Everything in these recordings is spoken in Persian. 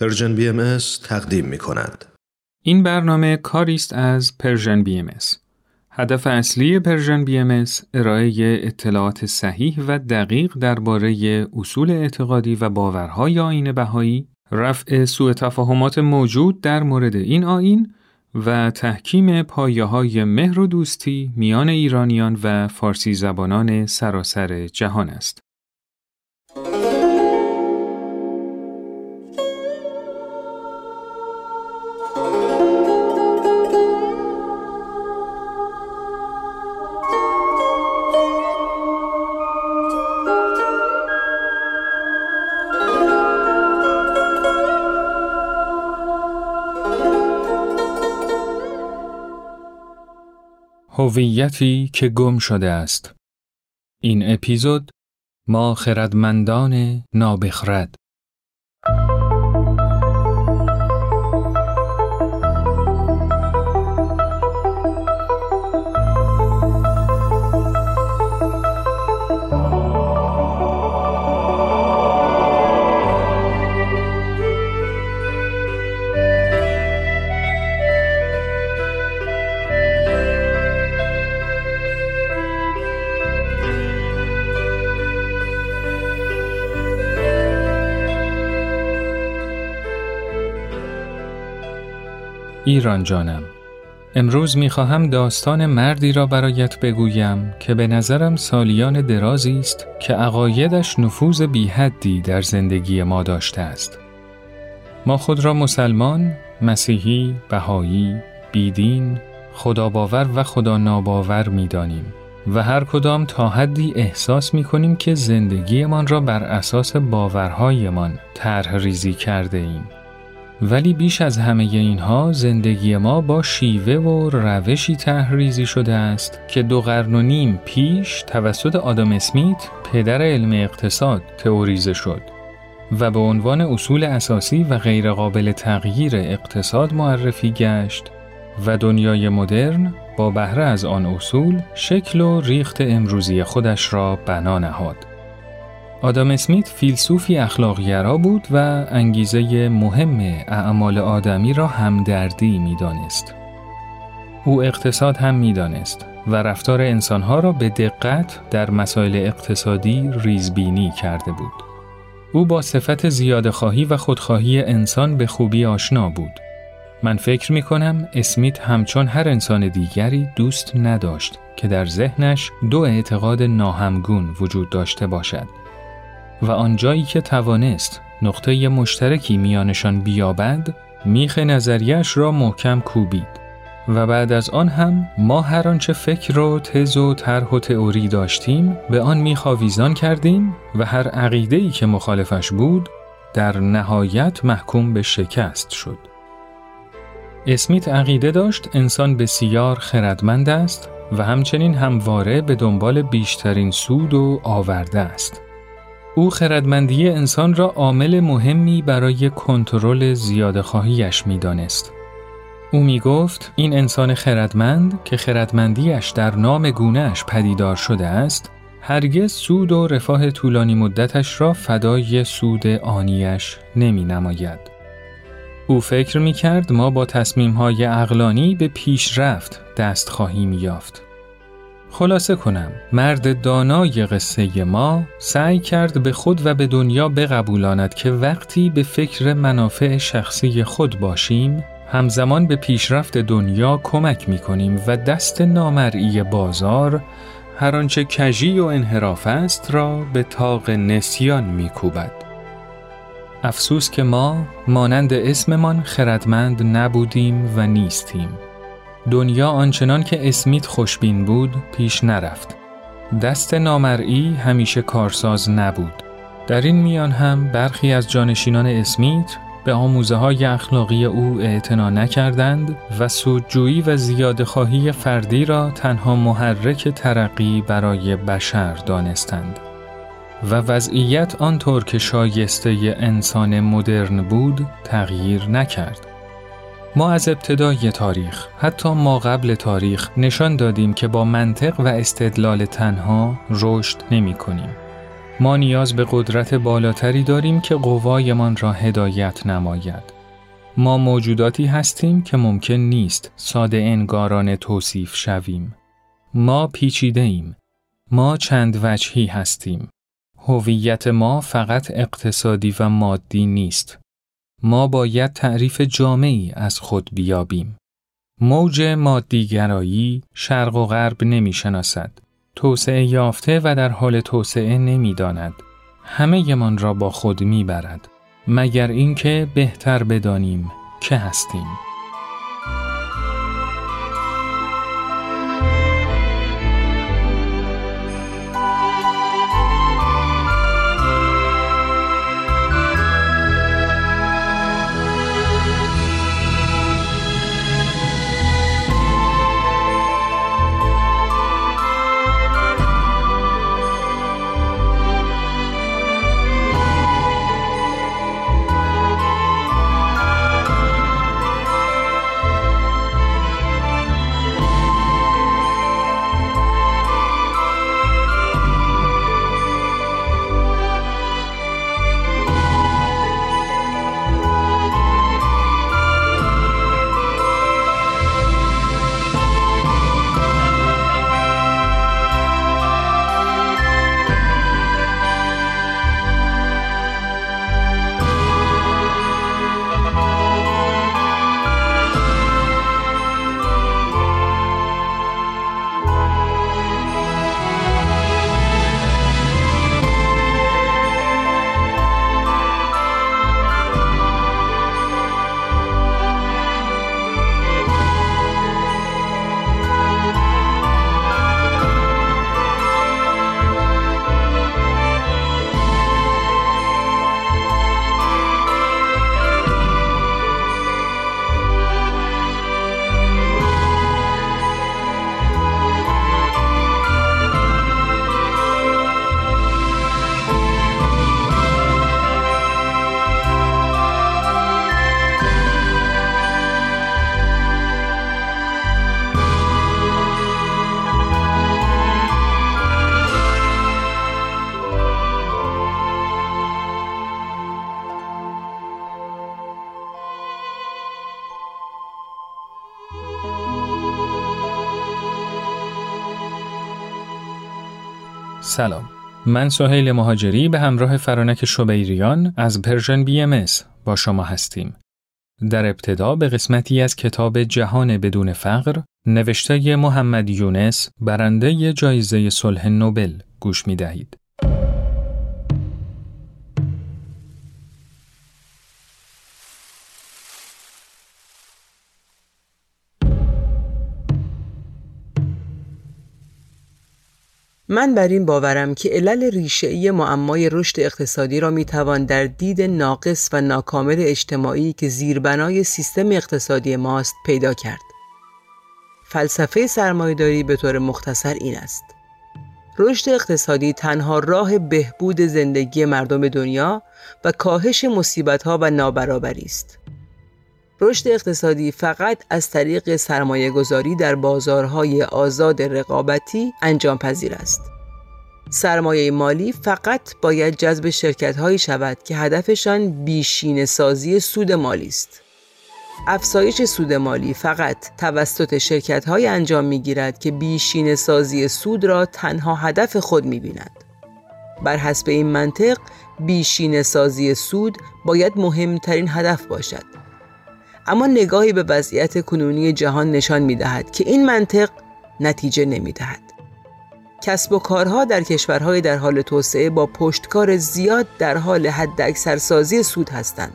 Persian BMS تقدیم می کند. این برنامه کاری است از Persian BMS هدف اصلی Persian BMS ارائه اطلاعات صحیح و دقیق درباره اصول اعتقادی و باورهای آیین بهایی، رفع سوء تفاهمات موجود در مورد این آیین و تحکیم پایه های مهر و دوستی میان ایرانیان و فارسی زبانان سراسر جهان است. هویتی که گم شده است. این اپیزود ما خردمندان نابخرد ایران جانم امروز می‌خواهم داستان مردی را برایت بگویم که به نظرم سالیان درازی است که عقایدش نفوذ بیحدی در زندگی ما داشته است. ما خود را مسلمان، مسیحی، بهایی، بیدین، خدا باور و خدا ناباور می‌دانیم و هر کدام تا حدی احساس می کنیم که زندگیمان را بر اساس باورهایمان طرح ریزی کرده ایم. ولی بیش از همه اینها زندگی ما با شیوه و روشی تحریزی شده است که دو قرن و نیم پیش توسط آدم اسمیت پدر علم اقتصاد تئوریزه شد و به عنوان اصول اساسی و غیرقابل تغییر اقتصاد معرفی گشت و دنیای مدرن با بهره از آن اصول شکل و ریخت امروزی خودش را بنا نهاد. آدم اسمیت فیلسوفی اخلاقگرا بود و انگیزه مهم اعمال آدمی را همدردی می‌دانست. او اقتصاد هم می‌دانست و رفتار انسانها را به دقت در مسائل اقتصادی ریزبینی کرده بود. او با صفت زیاد خواهی و خودخواهی انسان به خوبی آشنا بود. من فکر می کنم اسمیت همچون هر انسان دیگری دوست نداشت که در ذهنش دو اعتقاد ناهمگون وجود داشته باشد. و آنجایی که توانست نقطه مشترکی میانشان بیابد میخ نظریش را محکم کوبید و بعد از آن هم ما هر آنچه فکر و تز و طرح و تئوری داشتیم به آن میخواویزان کردیم و هر عقیده ای که مخالفش بود در نهایت محکوم به شکست شد. اسمیت عقیده داشت انسان بسیار خردمند است و همچنین همواره به دنبال بیشترین سود و آورده است. او خردمندی انسان را عامل مهمی برای کنترل زیاد خواهیش می دانست. او می گفت این انسان خردمند که خردمندیش در نام گونهش پدیدار شده است هرگز سود و رفاه طولانی مدتش را فدای سود آنیش نمی نماید. او فکر می کرد ما با تصمیم های اقلانی به پیشرفت دست خواهیم یافت. خلاصه کنم مرد دانای قصه ما سعی کرد به خود و به دنیا بقبولاند که وقتی به فکر منافع شخصی خود باشیم همزمان به پیشرفت دنیا کمک می کنیم و دست نامرئی بازار هر آنچه کژی و انحراف است را به تاق نسیان می کوبد. افسوس که ما مانند اسممان خردمند نبودیم و نیستیم. دنیا آنچنان که اسمیت خوشبین بود پیش نرفت. دست نامرئی همیشه کارساز نبود. در این میان هم برخی از جانشینان اسمیت به آموزه های اخلاقی او اعتنا نکردند و سودجویی و زیاد خواهی فردی را تنها محرک ترقی برای بشر دانستند. و وضعیت آنطور که شایسته انسان مدرن بود تغییر نکرد. ما از ابتدای تاریخ حتی ما قبل تاریخ نشان دادیم که با منطق و استدلال تنها رشد نمی کنیم. ما نیاز به قدرت بالاتری داریم که قوایمان را هدایت نماید. ما موجوداتی هستیم که ممکن نیست ساده انگاران توصیف شویم. ما پیچیده ایم. ما چند وجهی هستیم. هویت ما فقط اقتصادی و مادی نیست. ما باید تعریف جامعی از خود بیابیم. موج مادیگرایی شرق و غرب نمی شناسد. توسعه یافته و در حال توسعه نمی داند. همه من را با خود می برد. مگر اینکه بهتر بدانیم که هستیم. سلام من سهیل مهاجری به همراه فرانک شبیریان از Persian BMS با شما هستیم در ابتدا به قسمتی از کتاب جهان بدون فقر نوشته محمد یونس برنده جایزه صلح نوبل گوش می دهید. من بر این باورم که علل ریشه‌ای معمای رشد اقتصادی را می‌توان در دید ناقص و ناکامل اجتماعی که زیربنای سیستم اقتصادی ماست پیدا کرد. فلسفه سرمایهداری به طور مختصر این است. رشد اقتصادی تنها راه بهبود زندگی مردم دنیا و کاهش مصیبت‌ها و نابرابری است. رشد اقتصادی فقط از طریق سرمایه گذاری در بازارهای آزاد رقابتی انجام پذیر است. سرمایه مالی فقط باید جذب شرکت هایی شود که هدفشان بیشین سازی سود مالی است. افزایش سود مالی فقط توسط شرکت های انجام می گیرد که بیشین سازی سود را تنها هدف خود می بیند. بر حسب این منطق بیشین سازی سود باید مهمترین هدف باشد. اما نگاهی به وضعیت کنونی جهان نشان می دهد که این منطق نتیجه نمی دهد. کسب و کارها در کشورهای در حال توسعه با پشتکار زیاد در حال حد اکثرسازی سود هستند.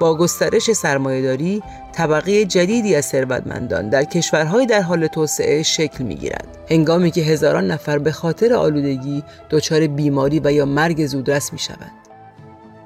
با گسترش سرمایهداری طبقه جدیدی از ثروتمندان در کشورهای در حال توسعه شکل می گیرد. هنگامی که هزاران نفر به خاطر آلودگی دچار بیماری و یا مرگ زودرس می شود.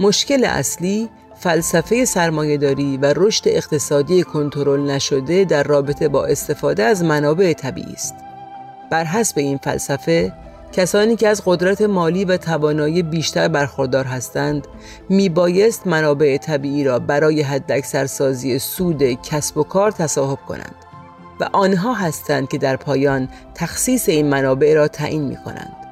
مشکل اصلی فلسفه سرمایهداری و رشد اقتصادی کنترل نشده در رابطه با استفاده از منابع طبیعی است. بر حسب این فلسفه کسانی که از قدرت مالی و توانایی بیشتر برخوردار هستند میبایست منابع طبیعی را برای حداکثرسازی سود کسب و کار تصاحب کنند و آنها هستند که در پایان تخصیص این منابع را تعیین می کنند.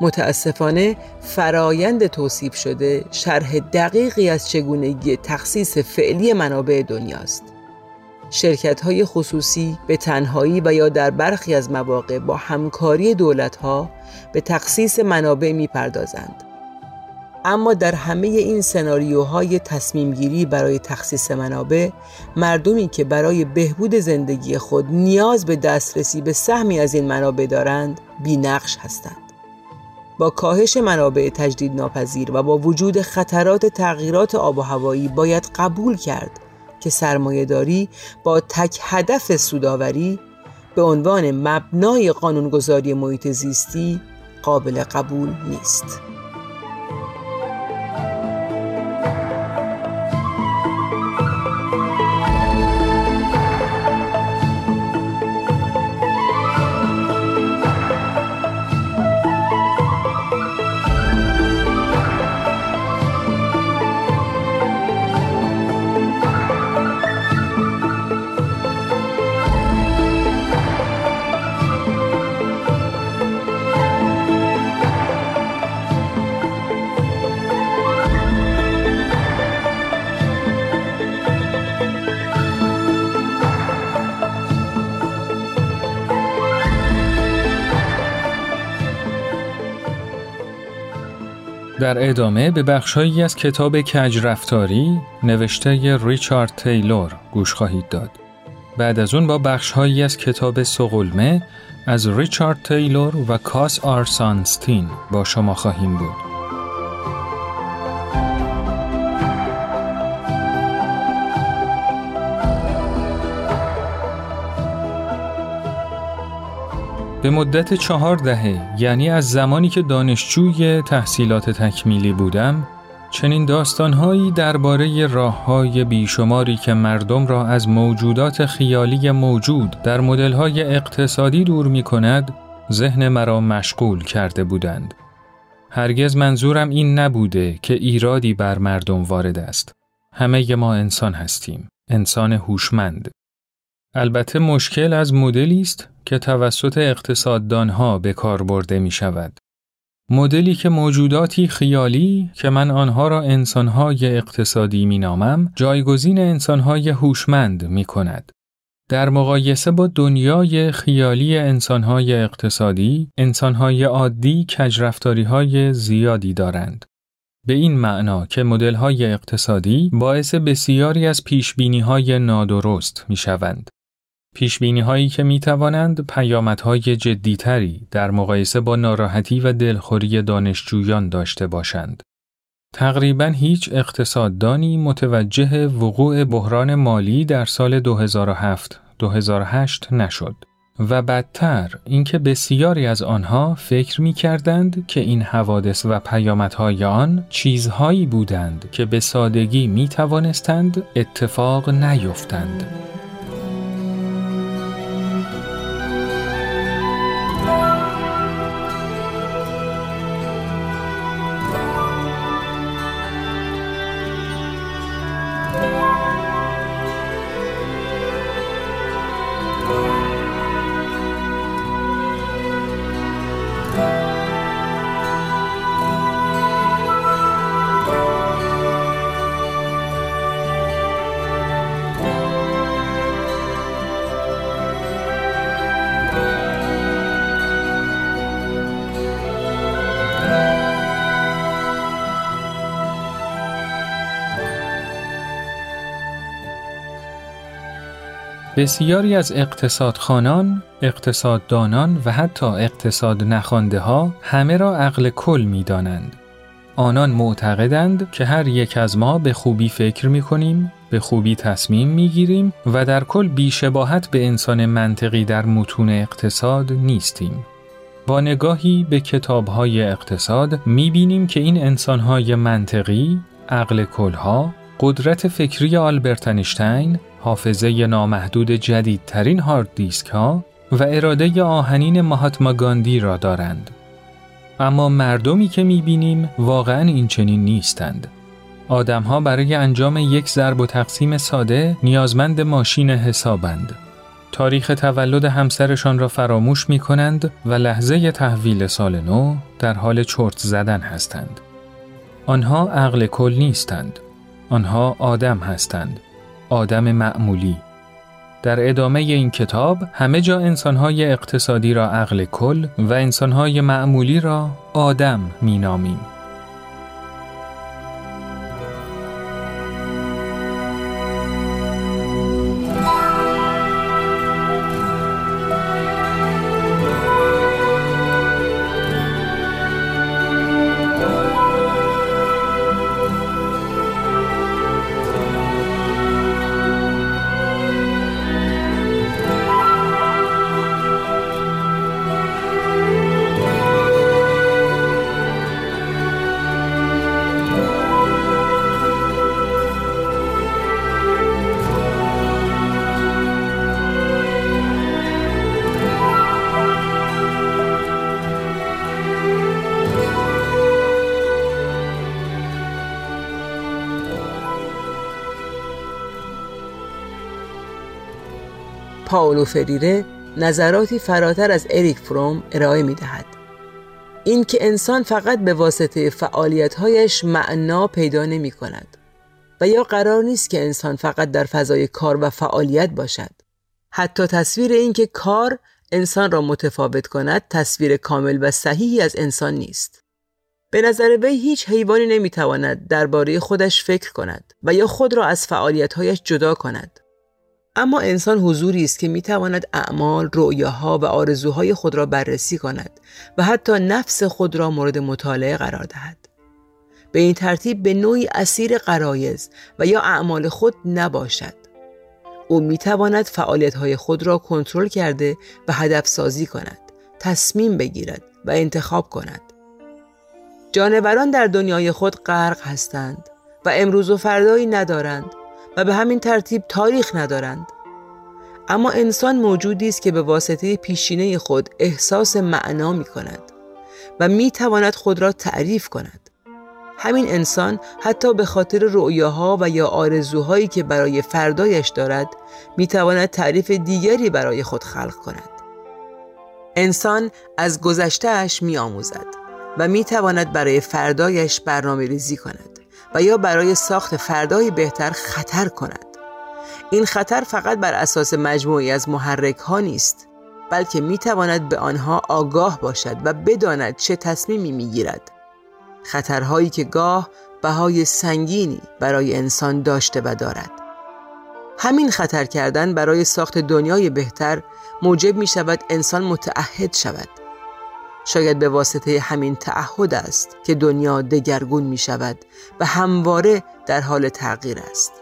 متاسفانه فرایند توصیف شده شرح دقیقی از چگونگی تخصیص فعلی منابع دنیاست. شرکت های خصوصی به تنهایی و یا در برخی از مواقع با همکاری دولت ها به تخصیص منابع می پردازند. اما در همه این سناریوهای تصمیم گیری برای تخصیص منابع مردمی که برای بهبود زندگی خود نیاز به دسترسی به سهمی از این منابع دارند بینقش هستند با کاهش منابع تجدید ناپذیر و با وجود خطرات تغییرات آب و هوایی باید قبول کرد که سرمایهداری با تک هدف سوداوری به عنوان مبنای قانونگذاری محیط زیستی قابل قبول نیست. در ادامه به بخشهایی از کتاب کج رفتاری نوشته ریچارد تیلور گوش خواهید داد. بعد از اون با بخشهایی از کتاب سقلمه از ریچارد تیلور و کاس آرسانستین با شما خواهیم بود. به مدت چهار دهه یعنی از زمانی که دانشجوی تحصیلات تکمیلی بودم چنین داستانهایی درباره راههای بیشماری که مردم را از موجودات خیالی موجود در مدلهای اقتصادی دور می کند ذهن مرا مشغول کرده بودند. هرگز منظورم این نبوده که ایرادی بر مردم وارد است. همه ما انسان هستیم، انسان هوشمند. البته مشکل از مدلی است که توسط اقتصاددانها به کار برده می شود. مدلی که موجوداتی خیالی که من آنها را انسانهای اقتصادی می نامم جایگزین انسانهای هوشمند می کند. در مقایسه با دنیای خیالی انسانهای اقتصادی، انسانهای عادی کجرفتاری زیادی دارند. به این معنا که مدل‌های اقتصادی باعث بسیاری از پیشبینی‌های نادرست می‌شوند. پیشبینی هایی که می توانند پیامدهای جدیتری در مقایسه با ناراحتی و دلخوری دانشجویان داشته باشند. تقریبا هیچ اقتصاددانی متوجه وقوع بحران مالی در سال 2007-2008 نشد و بدتر اینکه بسیاری از آنها فکر می کردند که این حوادث و پیامدهای آن چیزهایی بودند که به سادگی می توانستند اتفاق نیفتند. بسیاری از اقتصادخانان، اقتصاددانان و حتی اقتصاد نخانده ها همه را عقل کل می دانند. آنان معتقدند که هر یک از ما به خوبی فکر می کنیم، به خوبی تصمیم می گیریم و در کل بیشباهت به انسان منطقی در متون اقتصاد نیستیم. با نگاهی به کتابهای اقتصاد می بینیم که این انسانهای منطقی، عقل کلها، قدرت فکری آلبرت انیشتین، حافظه نامحدود جدیدترین هارد دیسک ها و اراده آهنین مهاتما گاندی را دارند. اما مردمی که بینیم واقعا این چنین نیستند. آدمها برای انجام یک ضرب و تقسیم ساده نیازمند ماشین حسابند. تاریخ تولد همسرشان را فراموش می کنند و لحظه تحویل سال نو در حال چرت زدن هستند. آنها عقل کل نیستند. آنها آدم هستند. آدم معمولی. در ادامه این کتاب همه جا انسانهای اقتصادی را عقل کل و انسانهای معمولی را آدم می پاولو فریره نظراتی فراتر از اریک فروم ارائه می دهد. این که انسان فقط به واسطه فعالیتهایش معنا پیدا نمی کند و یا قرار نیست که انسان فقط در فضای کار و فعالیت باشد. حتی تصویر این که کار انسان را متفاوت کند تصویر کامل و صحیحی از انسان نیست. به نظر وی هیچ حیوانی نمی‌تواند درباره خودش فکر کند و یا خود را از فعالیتهایش جدا کند. اما انسان حضوری است که می‌تواند اعمال، رؤیاها و آرزوهای خود را بررسی کند و حتی نفس خود را مورد مطالعه قرار دهد. به این ترتیب به نوعی اسیر قرایز و یا اعمال خود نباشد. او می‌تواند فعالیتهای خود را کنترل کرده و هدف سازی کند، تصمیم بگیرد و انتخاب کند. جانوران در دنیای خود غرق هستند و امروز و فردایی ندارند و به همین ترتیب تاریخ ندارند. اما انسان موجودی است که به واسطه پیشینه خود احساس معنا می کند و می تواند خود را تعریف کند. همین انسان حتی به خاطر رؤیاها و یا آرزوهایی که برای فردایش دارد می تواند تعریف دیگری برای خود خلق کند. انسان از گذشتهش می آموزد و می تواند برای فردایش برنامه ریزی کند. و یا برای ساخت فردای بهتر خطر کند. این خطر فقط بر اساس مجموعی از محرک ها نیست بلکه می تواند به آنها آگاه باشد و بداند چه تصمیمی می گیرد خطرهایی که گاه بهای سنگینی برای انسان داشته و دارد. همین خطر کردن برای ساخت دنیای بهتر موجب می شود انسان متعهد شود. شاید به واسطه همین تعهد است که دنیا دگرگون می شود و همواره در حال تغییر است.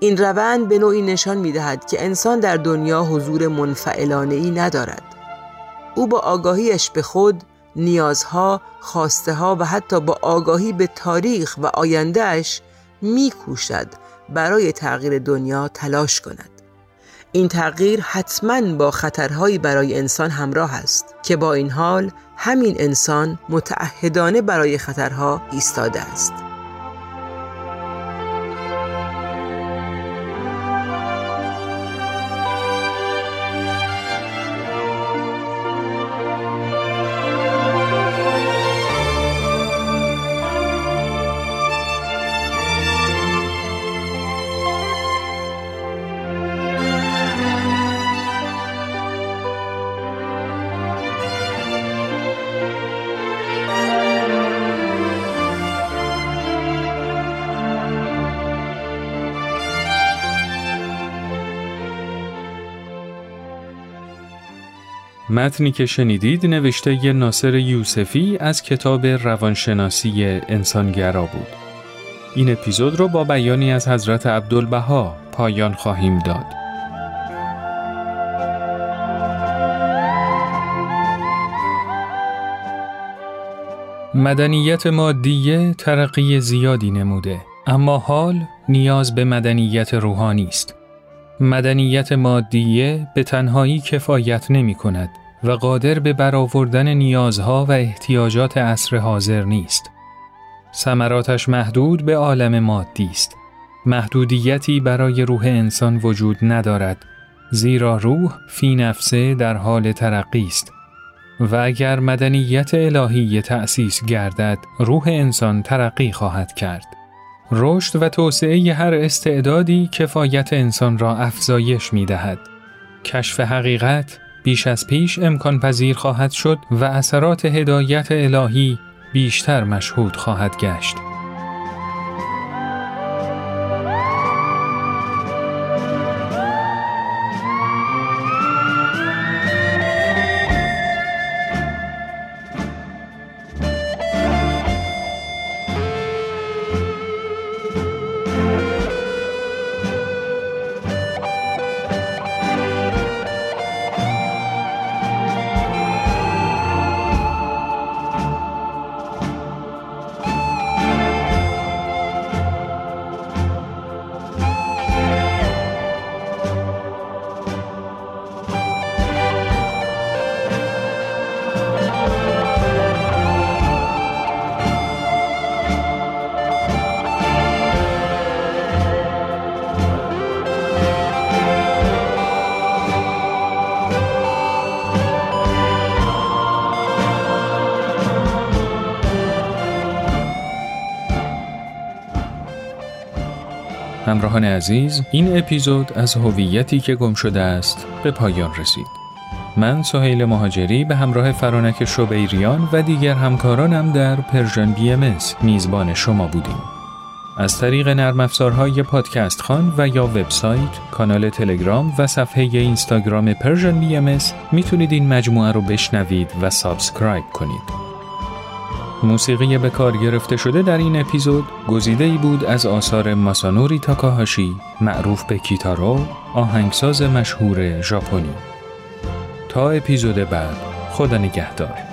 این روند به نوعی نشان می دهد که انسان در دنیا حضور منفعلانه ای ندارد. او با آگاهیش به خود، نیازها، خواسته ها و حتی با آگاهی به تاریخ و آیندهش می کوشد برای تغییر دنیا تلاش کند. این تغییر حتما با خطرهایی برای انسان همراه است که با این حال همین انسان متعهدانه برای خطرها ایستاده است. متنی که شنیدید نوشته ناصر یوسفی از کتاب روانشناسی انسانگرا بود. این اپیزود رو با بیانی از حضرت عبدالبها پایان خواهیم داد. مدنیت مادیه ترقی زیادی نموده اما حال نیاز به مدنیت روحانی است. مدنیت مادیه به تنهایی کفایت نمی کند و قادر به برآوردن نیازها و احتیاجات عصر حاضر نیست. ثمراتش محدود به عالم مادی است. محدودیتی برای روح انسان وجود ندارد زیرا روح فی نفسه در حال ترقی است و اگر مدنیت الهی تأسیس گردد روح انسان ترقی خواهد کرد رشد و توسعه هر استعدادی کفایت انسان را افزایش می دهد. کشف حقیقت بیش از پیش امکان پذیر خواهد شد و اثرات هدایت الهی بیشتر مشهود خواهد گشت. همراهان عزیز این اپیزود از هویتی که گم شده است به پایان رسید من سهیل مهاجری به همراه فرانک شبیریان و دیگر همکارانم در Persian BMS میزبان شما بودیم از طریق نرم افزارهای پادکست خان و یا وبسایت، کانال تلگرام و صفحه اینستاگرام Persian BMS می‌تونید این مجموعه رو بشنوید و subscribe کنید. موسیقی به کار گرفته شده در این اپیزود گزیده ای بود از آثار ماسانوری تاکاهاشی معروف به کیتارو آهنگساز مشهور ژاپنی. تا اپیزود بعد خدا نگهدار.